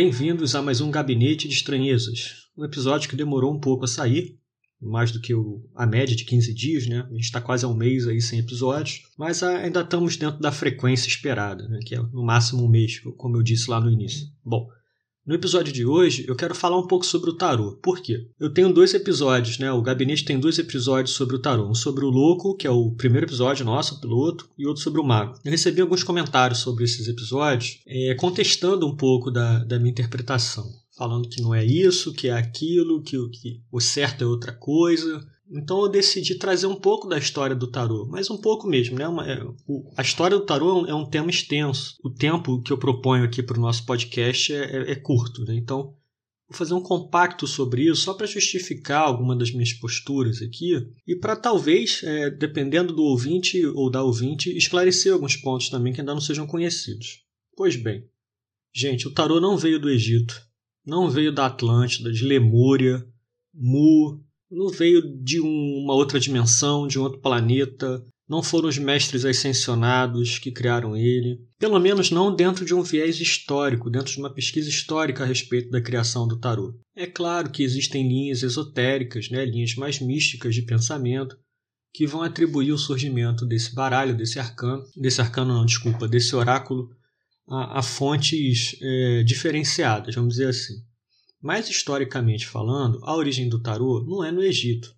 Bem-vindos a mais um Gabinete de Estranhezas, um episódio que demorou um pouco a sair, mais do que o, a média de 15 dias, né? A gente está quase há um mês aí sem episódios, mas ainda estamos dentro da frequência esperada, né? Que é no máximo um mês, como eu disse lá no início. Bom, no episódio de hoje, eu quero falar um pouco sobre o tarô. Por quê? Eu tenho dois episódios, né? O gabinete tem dois episódios sobre o tarô. Um sobre o louco, que é o primeiro episódio nosso, o piloto, e outro sobre o mago. Eu recebi alguns comentários sobre esses episódios, é, contestando um pouco da, da minha interpretação. Falando que não é isso, que é aquilo, que, que o certo é outra coisa. Então eu decidi trazer um pouco da história do tarô, mas um pouco mesmo, né? Uma, é, o, a história do tarô é um tema extenso. O tempo que eu proponho aqui para o nosso podcast é, é, é curto, né? Então vou fazer um compacto sobre isso só para justificar alguma das minhas posturas aqui e para talvez, é, dependendo do ouvinte ou da ouvinte, esclarecer alguns pontos também que ainda não sejam conhecidos. Pois bem, gente, o tarô não veio do Egito, não veio da Atlântida, de Lemúria, Mu, não veio de uma outra dimensão, de um outro planeta, não foram os mestres ascensionados que criaram ele, pelo menos não dentro de um viés histórico, dentro de uma pesquisa histórica a respeito da criação do tarô. É claro que existem linhas esotéricas, né, linhas mais místicas de pensamento, que vão atribuir o surgimento desse baralho, desse arcano, desse arcano não, desculpa, desse oráculo, a, a fontes é, diferenciadas, vamos dizer assim. Mas historicamente falando, a origem do tarô não é no Egito.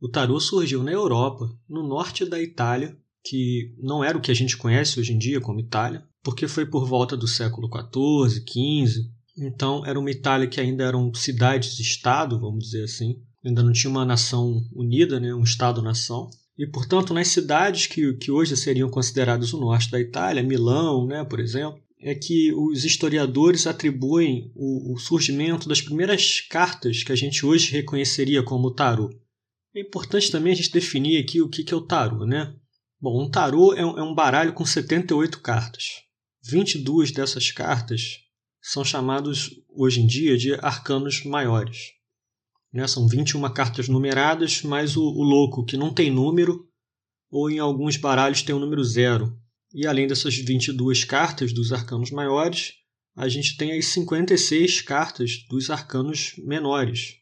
O tarô surgiu na Europa, no norte da Itália, que não era o que a gente conhece hoje em dia como Itália, porque foi por volta do século XIV, XV. Então era uma Itália que ainda eram cidades-estado, vamos dizer assim. Ainda não tinha uma nação unida, né? um Estado-nação. E, portanto, nas cidades que, que hoje seriam consideradas o norte da Itália, Milão, né, por exemplo, é que os historiadores atribuem o, o, surgimento das primeiras cartas que a gente hoje reconheceria como tarô. É importante também a gente definir aqui o que, que é o tarô, né? Bom, um tarô é um, é um baralho com 78 cartas. 22 dessas cartas são chamados hoje em dia de arcanos maiores. Né? São 21 cartas numeradas, mais o, o louco, que não tem número, ou em alguns baralhos tem o número zero, e além dessas 22 cartas dos arcanos maiores, a gente tem as 56 cartas dos arcanos menores,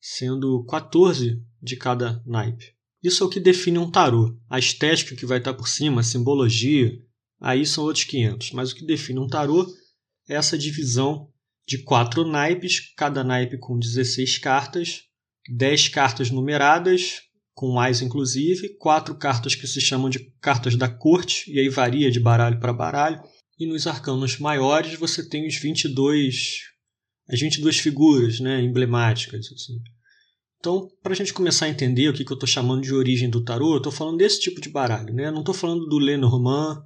sendo 14 de cada naipe. Isso é o que define um tarô. A estética que vai estar por cima, a simbologia, aí são outros 500. Mas o que define um tarô é essa divisão de quatro naipes, cada naipe com 16 cartas, 10 cartas numeradas, com mais inclusive, quatro cartas que se chamam de cartas da corte, e aí varia de baralho para baralho. E nos arcanos maiores você tem os 22, as 22 figuras né, emblemáticas. Assim. Então, para a gente começar a entender o que, que eu estou chamando de origem do tarô, eu estou falando desse tipo de baralho. Né? Não estou falando do Lenormand,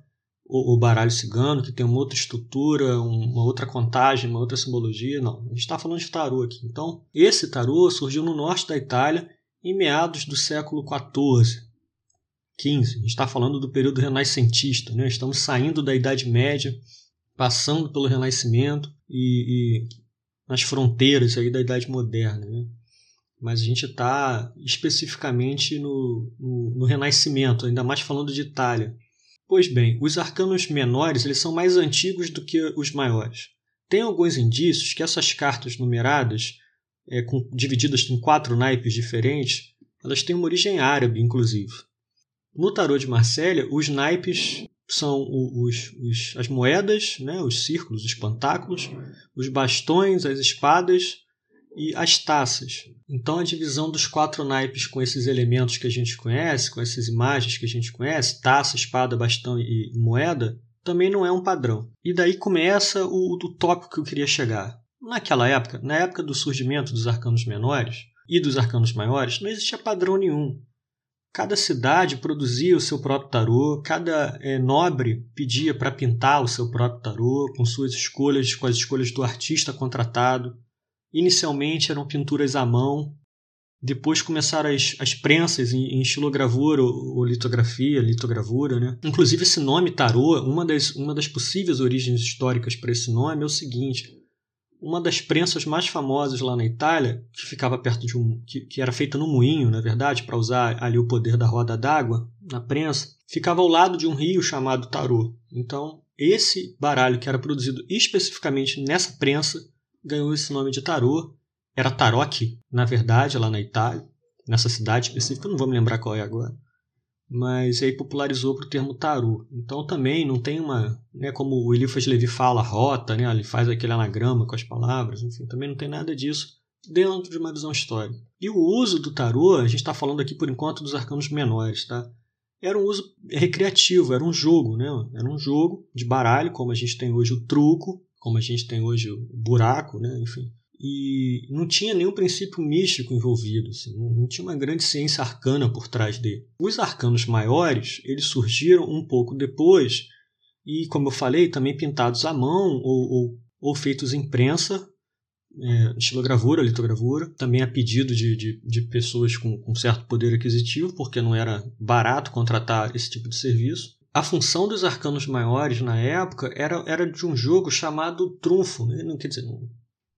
o, o baralho cigano, que tem uma outra estrutura, uma outra contagem, uma outra simbologia. Não, a gente está falando de tarô aqui. Então, esse tarô surgiu no norte da Itália em meados do século XIV, XV. Está falando do período renascentista, né? estamos saindo da Idade Média, passando pelo Renascimento e, e nas fronteiras aí da Idade Moderna. Né? Mas a gente está especificamente no, no, no Renascimento, ainda mais falando de Itália. Pois bem, os arcanos menores eles são mais antigos do que os maiores. Tem alguns indícios que essas cartas numeradas é, com, divididas em quatro naipes diferentes, elas têm uma origem árabe, inclusive. No tarô de Marsella, os naipes são os, os, as moedas, né, os círculos, os pantáculos, os bastões, as espadas e as taças. Então, a divisão dos quatro naipes com esses elementos que a gente conhece, com essas imagens que a gente conhece, taça, espada, bastão e moeda, também não é um padrão. E daí começa o, o tópico que eu queria chegar. Naquela época, na época do surgimento dos arcanos menores e dos arcanos maiores, não existia padrão nenhum. Cada cidade produzia o seu próprio tarô, cada é, nobre pedia para pintar o seu próprio tarô, com suas escolhas, com as escolhas do artista contratado. Inicialmente eram pinturas à mão, depois começaram as, as prensas em, em estilogravura ou, ou, litografia, litogravura. Né? Inclusive, esse nome tarô, uma das, uma das possíveis origens históricas para esse nome é o seguinte: uma das prensas mais famosas lá na Itália, que ficava perto de um. que, que era feita no moinho, na verdade, para usar ali o poder da roda d'água na prensa, ficava ao lado de um rio chamado Tarô. Então, esse baralho que era produzido especificamente nessa prensa ganhou esse nome de tarô. Era Tarocchi, na verdade, lá na Itália, nessa cidade específica, não vou me lembrar qual é agora. Mas aí popularizou para o termo tarô. Então também não tem uma, né, como o Eliphas Levi fala, rota, né, ele faz aquele anagrama com as palavras, enfim, também não tem nada disso dentro de uma visão histórica. E o uso do tarô, a gente está falando aqui por enquanto dos arcanos menores, tá? Era um uso recreativo, era um jogo, né? Era um jogo de baralho, como a gente tem hoje o truco, como a gente tem hoje o buraco, né? Enfim. E não tinha nenhum princípio místico envolvido, assim, não tinha uma grande ciência arcana por trás dele. Os arcanos maiores, eles surgiram um pouco depois e, como eu falei, também pintados à mão ou, ou, ou feitos em prensa é, estilogravura, litogravura, também a pedido de, de, de pessoas com, com, certo poder aquisitivo, porque não era barato contratar esse tipo de serviço. A função dos arcanos maiores na época era, era de um jogo chamado trunfo. Né? Quer dizer,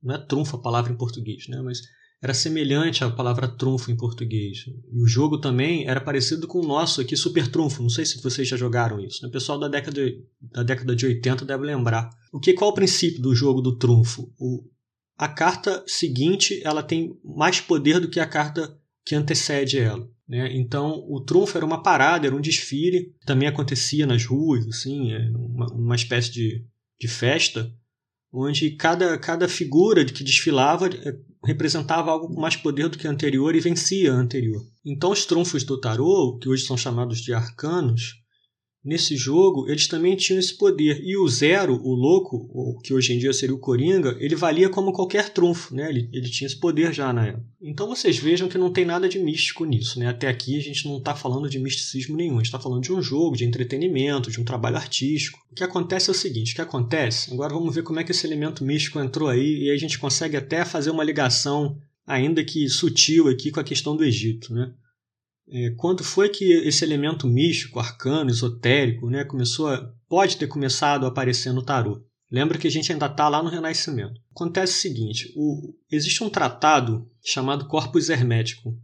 não, é trunfo a palavra em português, né? mas era semelhante à palavra trunfo em português. E o jogo também era parecido com o nosso aqui, Super Trunfo. Não sei se vocês já jogaram isso. Né? O pessoal da década, de, da década de 80 deve lembrar. O que, qual é o princípio do jogo do trunfo? O, a carta seguinte ela tem mais poder do que a carta que antecede ela. Né? Então, o trunfo era uma parada, era um desfile, também acontecia nas ruas, assim, é uma, uma espécie de, de festa, onde cada, cada figura que desfilava é, representava algo com mais poder do que a anterior e vencia a anterior. Então, os trunfos do tarô, que hoje são chamados de arcanos, nesse jogo, eles também tinham esse poder. E o Zero, o louco, ou que hoje em dia seria o Coringa, ele valia como qualquer trunfo, né? Ele, ele tinha esse poder já na época. Então vocês vejam que não tem nada de místico nisso, né? Até aqui a gente não está falando de misticismo nenhum, a gente está falando de um jogo, de entretenimento, de um trabalho artístico. O que acontece é o seguinte, o que acontece, agora vamos ver como é que esse elemento místico entrou aí, e aí a gente consegue até fazer uma ligação, ainda que sutil aqui, com a questão do Egito, né? É, quando foi que esse elemento místico, arcano, esotérico, né, começou a, pode ter começado a aparecer no tarô? Lembra que a gente ainda está lá no Renascimento. Acontece o seguinte: o, existe um tratado chamado Corpus Hermético.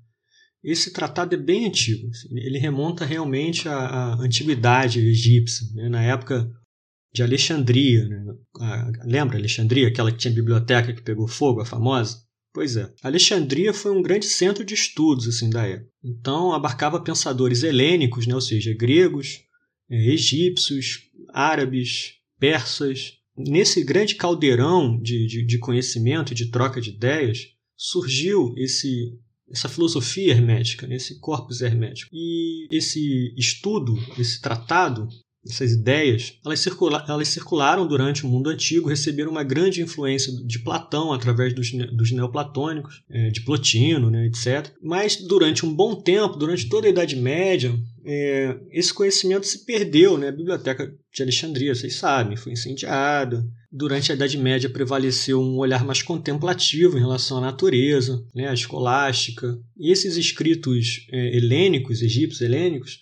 Esse tratado é bem antigo. Assim, ele remonta realmente à, à antiguidade egípcia, né, na época de Alexandria. Né? A, lembra Alexandria, aquela que tinha biblioteca que pegou fogo, a famosa? Pois é. Alexandria foi um grande centro de estudos assim da época. Então abarcava pensadores helênicos, né, ou seja, gregos, é, egípcios, árabes, persas. Nesse grande caldeirão de, de, de conhecimento e de troca de ideias surgiu esse essa filosofia hermética, esse corpus hermético. E esse estudo, esse tratado, essas ideias, elas, circula elas circularam durante o mundo antigo, receberam uma grande influência de Platão através dos, dos neoplatônicos, é, de Plotino, né, etc. Mas durante um bom tempo, durante toda a Idade Média, é, esse conhecimento se perdeu. Né? A Biblioteca de Alexandria, vocês sabem, foi incendiada. Durante a Idade Média prevaleceu um olhar mais contemplativo em relação à natureza, né, a escolástica. E esses escritos é, helênicos, egípcios helênicos,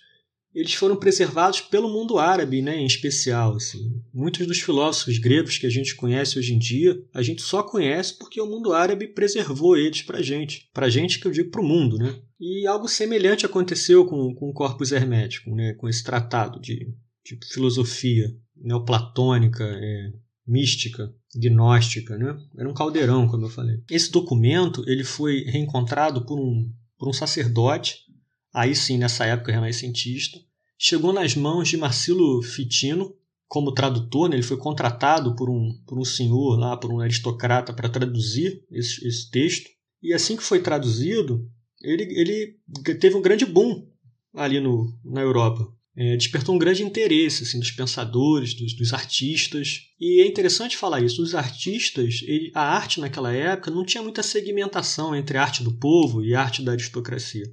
eles foram preservados pelo mundo árabe, né, em especial. Assim. Muitos dos filósofos gregos que a gente conhece hoje em dia, a gente só conhece porque o mundo árabe preservou eles para gente. Para gente que eu digo para o mundo. Né? E algo semelhante aconteceu com, com o Corpus Hermético, né, com esse tratado de, de filosofia neoplatônica, é, mística, gnóstica. Né? Era um caldeirão, como eu falei. Esse documento ele foi reencontrado por um, por um sacerdote aí sim nessa época renascentista, chegou nas mãos de Marcelo Fitino como tradutor, né? ele foi contratado por um, por um senhor lá, por um aristocrata para traduzir esse, esse, texto, e assim que foi traduzido, ele, ele teve um grande boom ali no, na Europa. É, despertou um grande interesse assim, dos pensadores, dos, dos, artistas. E é interessante falar isso. Os artistas, ele, a arte naquela época não tinha muita segmentação entre arte do povo e arte da aristocracia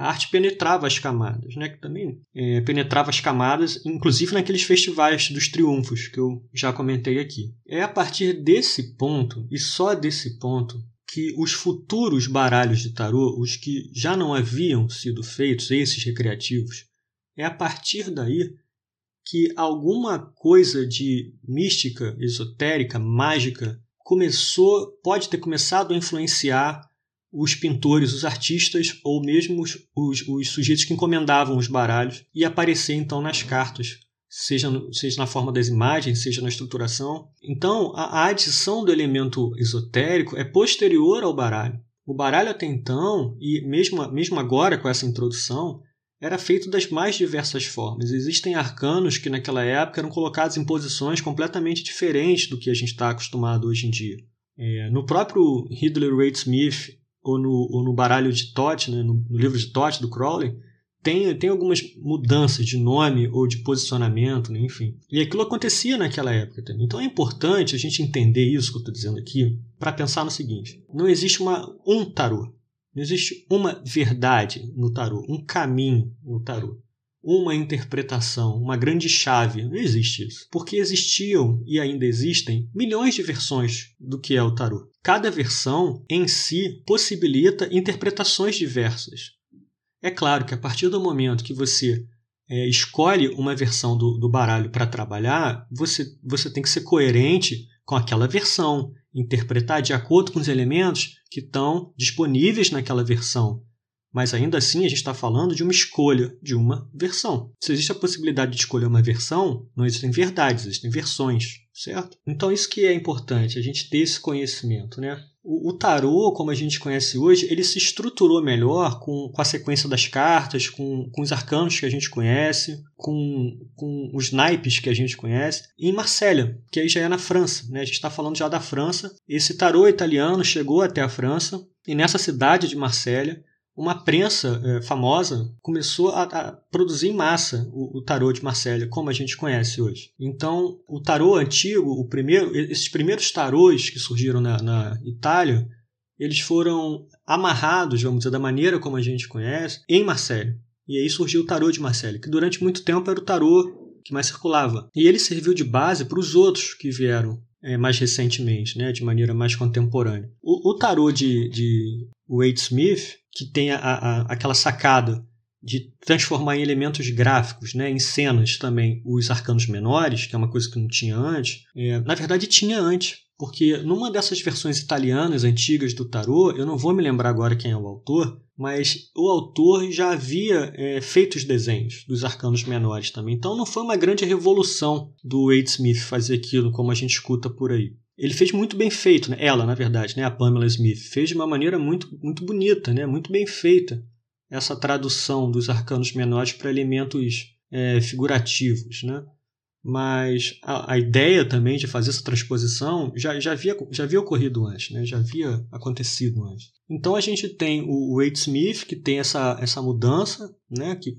a arte penetrava as camadas, né? que também é, penetrava as camadas, inclusive naqueles festivais dos triunfos que eu já comentei aqui. É a partir desse ponto, e só desse ponto, que os futuros baralhos de tarô, os que já não haviam sido feitos, esses recreativos, é a partir daí que alguma coisa de mística, esotérica, mágica, começou, pode ter começado a influenciar os pintores, os artistas ou mesmo os, os, os, sujeitos que encomendavam os baralhos e aparecer então nas cartas seja, seja na forma das imagens, seja na estruturação. Então, a, a adição do elemento esotérico é posterior ao baralho. O baralho até então, e mesmo, mesmo agora com essa introdução, era feito das mais diversas formas. Existem arcanos que naquela época eram colocados em posições completamente diferentes do que a gente está acostumado hoje em dia. É, no próprio Ridley Waite Smith ou no, ou no baralho de Todd, né, no, no livro de Todd do Crowley, tem, tem algumas mudanças de nome ou de posicionamento, né? enfim. E aquilo acontecia naquela época também. Então é importante a gente entender isso que eu estou dizendo aqui para pensar no seguinte: não existe uma, um tarô, não existe uma verdade no tarô, um caminho no tarô, uma interpretação, uma grande chave. Não existe isso. Porque existiam e ainda existem milhões de versões do que é o tarô. Cada versão em si possibilita interpretações diversas. É claro que a partir do momento que você é, escolhe uma versão do, do baralho para trabalhar, você, você tem que ser coerente com aquela versão, interpretar de acordo com os elementos que estão disponíveis naquela versão. Mas ainda assim, a gente está falando de uma escolha de uma versão. Se existe a possibilidade de escolher uma versão, não existem verdades, existem versões, certo? Então, isso que é importante, a gente ter esse conhecimento, né? O, tarô, como a gente conhece hoje, ele se estruturou melhor com, com a sequência das cartas, com, com os arcanos que a gente conhece, com, com os naipes que a gente conhece, em Marsella, que aí já é na França. Né? A gente está falando já da França. Esse tarô italiano chegou até a França, e nessa cidade de Marsella, uma prensa é, famosa começou a, a, produzir em massa o, o, tarô de Marselha, como a gente conhece hoje. Então, o tarô antigo, o primeiro, esses primeiros tarôs que surgiram na, na Itália, eles foram amarrados, vamos dizer, da maneira como a gente conhece, em Marselha. E aí surgiu o tarô de Marselha, que durante muito tempo era o tarô que mais circulava. E ele serviu de base para os outros que vieram é, mais recentemente, né, de maneira mais contemporânea. O, o tarô de, de Wade Smith que tem a, a, aquela sacada de transformar em elementos gráficos, né, em cenas também, os arcanos menores, que é uma coisa que não tinha antes. É, na verdade, tinha antes, porque numa dessas versões italianas antigas do tarô, eu não vou me lembrar agora quem é o autor, mas o autor já havia é, feito os desenhos dos arcanos menores também. Então não foi uma grande revolução do Wade Smith fazer aquilo como a gente escuta por aí ele fez muito bem feito, né? ela, na verdade, né? a Pamela Smith, fez de uma maneira muito, muito bonita, né? muito bem feita essa tradução dos arcanos menores para elementos é, figurativos. Né? Mas a, a, ideia também de fazer essa transposição já, já, havia, já havia ocorrido antes, né? já havia acontecido antes. Então a gente tem o Wade Smith, que tem essa, essa mudança, né? que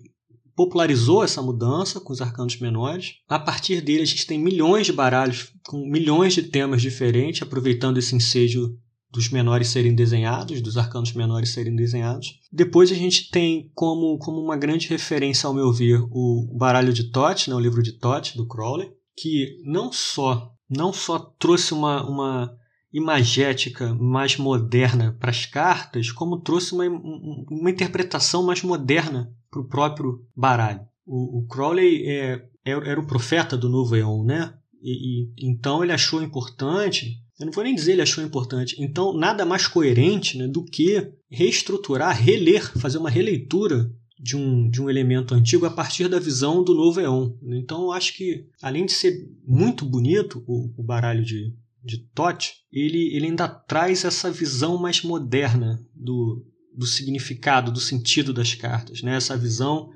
popularizou essa mudança com os arcanos menores. A partir dele, a gente tem milhões de baralhos com milhões de temas diferentes, aproveitando esse ensejo dos menores serem desenhados, dos arcanos menores serem desenhados. Depois a gente tem como, como uma grande referência, ao meu ver, o baralho de Tote, né, o livro de Tote, do Crowley, que não só não só trouxe uma, uma imagética mais moderna para as cartas, como trouxe uma, uma interpretação mais moderna para o próprio baralho. O, o Crowley é, é, era o profeta do novo Eon, né? E, e, então ele achou importante, eu não vou nem dizer ele achou importante, então nada mais coerente né, do que reestruturar, reler, fazer uma releitura de um, de um elemento antigo a partir da visão do novo Eon. Então eu acho que, além de ser muito bonito o, o baralho de, de Tote, ele, ele ainda traz essa visão mais moderna do, do significado, do sentido das cartas, né? essa visão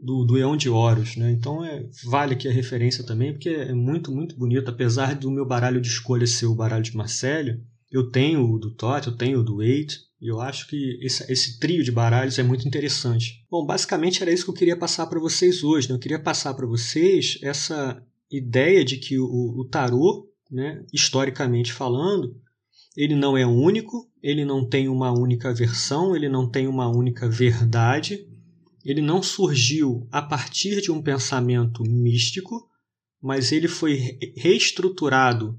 do, do Eão de Horus. Né? Então é, vale aqui a referência também, porque é muito, muito bonito. Apesar do meu baralho de escolha ser o baralho de Marcelo, eu tenho o do Tote, eu tenho o do Eight, e eu acho que esse, esse, trio de baralhos é muito interessante. Bom, basicamente era isso que eu queria passar para vocês hoje. Né? Eu queria passar para vocês essa ideia de que o, o tarô, né, historicamente falando, ele não é único, ele não tem uma única versão, ele não tem uma única verdade, ele não surgiu a partir de um pensamento místico, mas ele foi reestruturado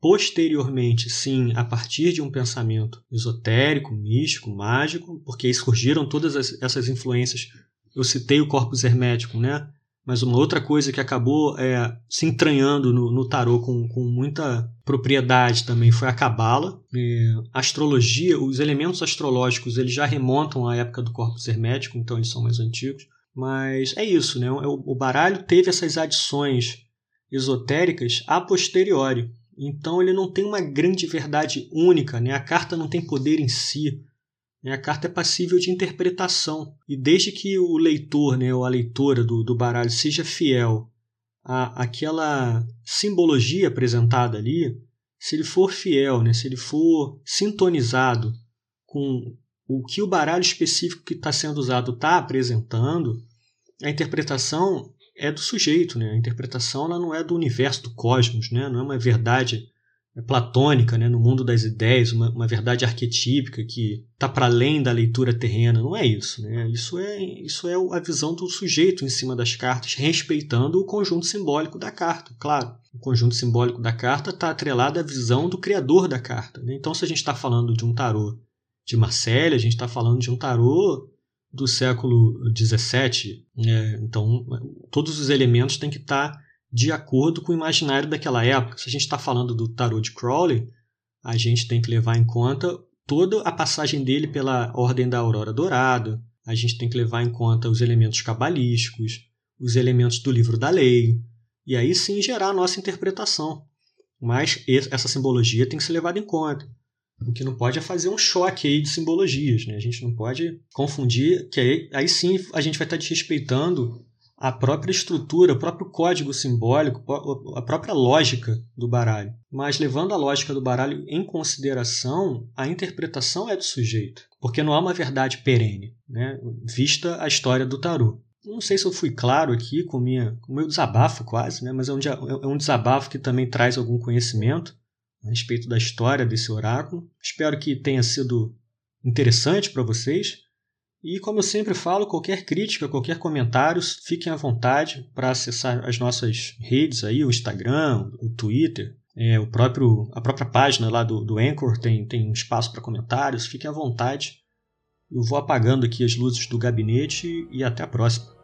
posteriormente, sim, a partir de um pensamento esotérico, místico, mágico, porque aí surgiram todas essas influências. Eu citei o corpus hermético, né? Mas uma outra coisa que acabou é, se entranhando no, no tarô com, com muita propriedade também foi a cabala. É, a astrologia, os elementos astrológicos, eles já remontam à época do corpus hermético, então eles são mais antigos. Mas é isso, né? O baralho teve essas adições esotéricas a posteriori. Então ele não tem uma grande verdade única, né? A carta não tem poder em si. Né? A carta é passível de interpretação. E desde que o leitor, né, ou a leitora do, do baralho seja fiel à, àquela simbologia apresentada ali, se ele for fiel, né, se ele for sintonizado com o que o baralho específico que está sendo usado está apresentando, a interpretação é do sujeito, né? A interpretação não é do universo, do cosmos, né? Não é uma verdade platônica, né? No mundo das ideias, uma, uma verdade arquetípica que está para além da leitura terrena. Não é isso, né? Isso é isso é a visão do sujeito em cima das cartas, respeitando o conjunto simbólico da carta, claro. O conjunto simbólico da carta está atrelado à visão do criador da carta. Né? Então, se a gente está falando de um tarô de Marselha, a gente está falando de um tarô do século XVII. Né? Então, todos os elementos têm que estar de acordo com o imaginário daquela época. Se a gente está falando do tarô de Crowley, a gente tem que levar em conta toda a passagem dele pela Ordem da Aurora Dourada, a gente tem que levar em conta os elementos cabalísticos, os elementos do livro da lei, e aí sim gerar a nossa interpretação. Mas essa simbologia tem que ser levada em conta. O que não pode é fazer um choque aí de simbologias, né? A gente não pode confundir, que aí, aí sim a gente vai estar desrespeitando a própria estrutura, o próprio código simbólico, a própria lógica do baralho. Mas levando a lógica do baralho em consideração, a interpretação é do sujeito, porque não há uma verdade perene, né? vista a história do tarô. Não sei se eu fui claro aqui com, minha, com o meu desabafo quase, né? mas é um, é um desabafo que também traz algum conhecimento a respeito da história desse oráculo. Espero que tenha sido interessante para vocês. E como eu sempre falo, qualquer crítica, qualquer comentário, fiquem à vontade para acessar as nossas redes aí, o Instagram, o Twitter, é, o próprio, a própria página lá do, do Anchor tem, tem um espaço para comentários. Fiquem à vontade. Eu vou apagando aqui as luzes do gabinete e até a próxima.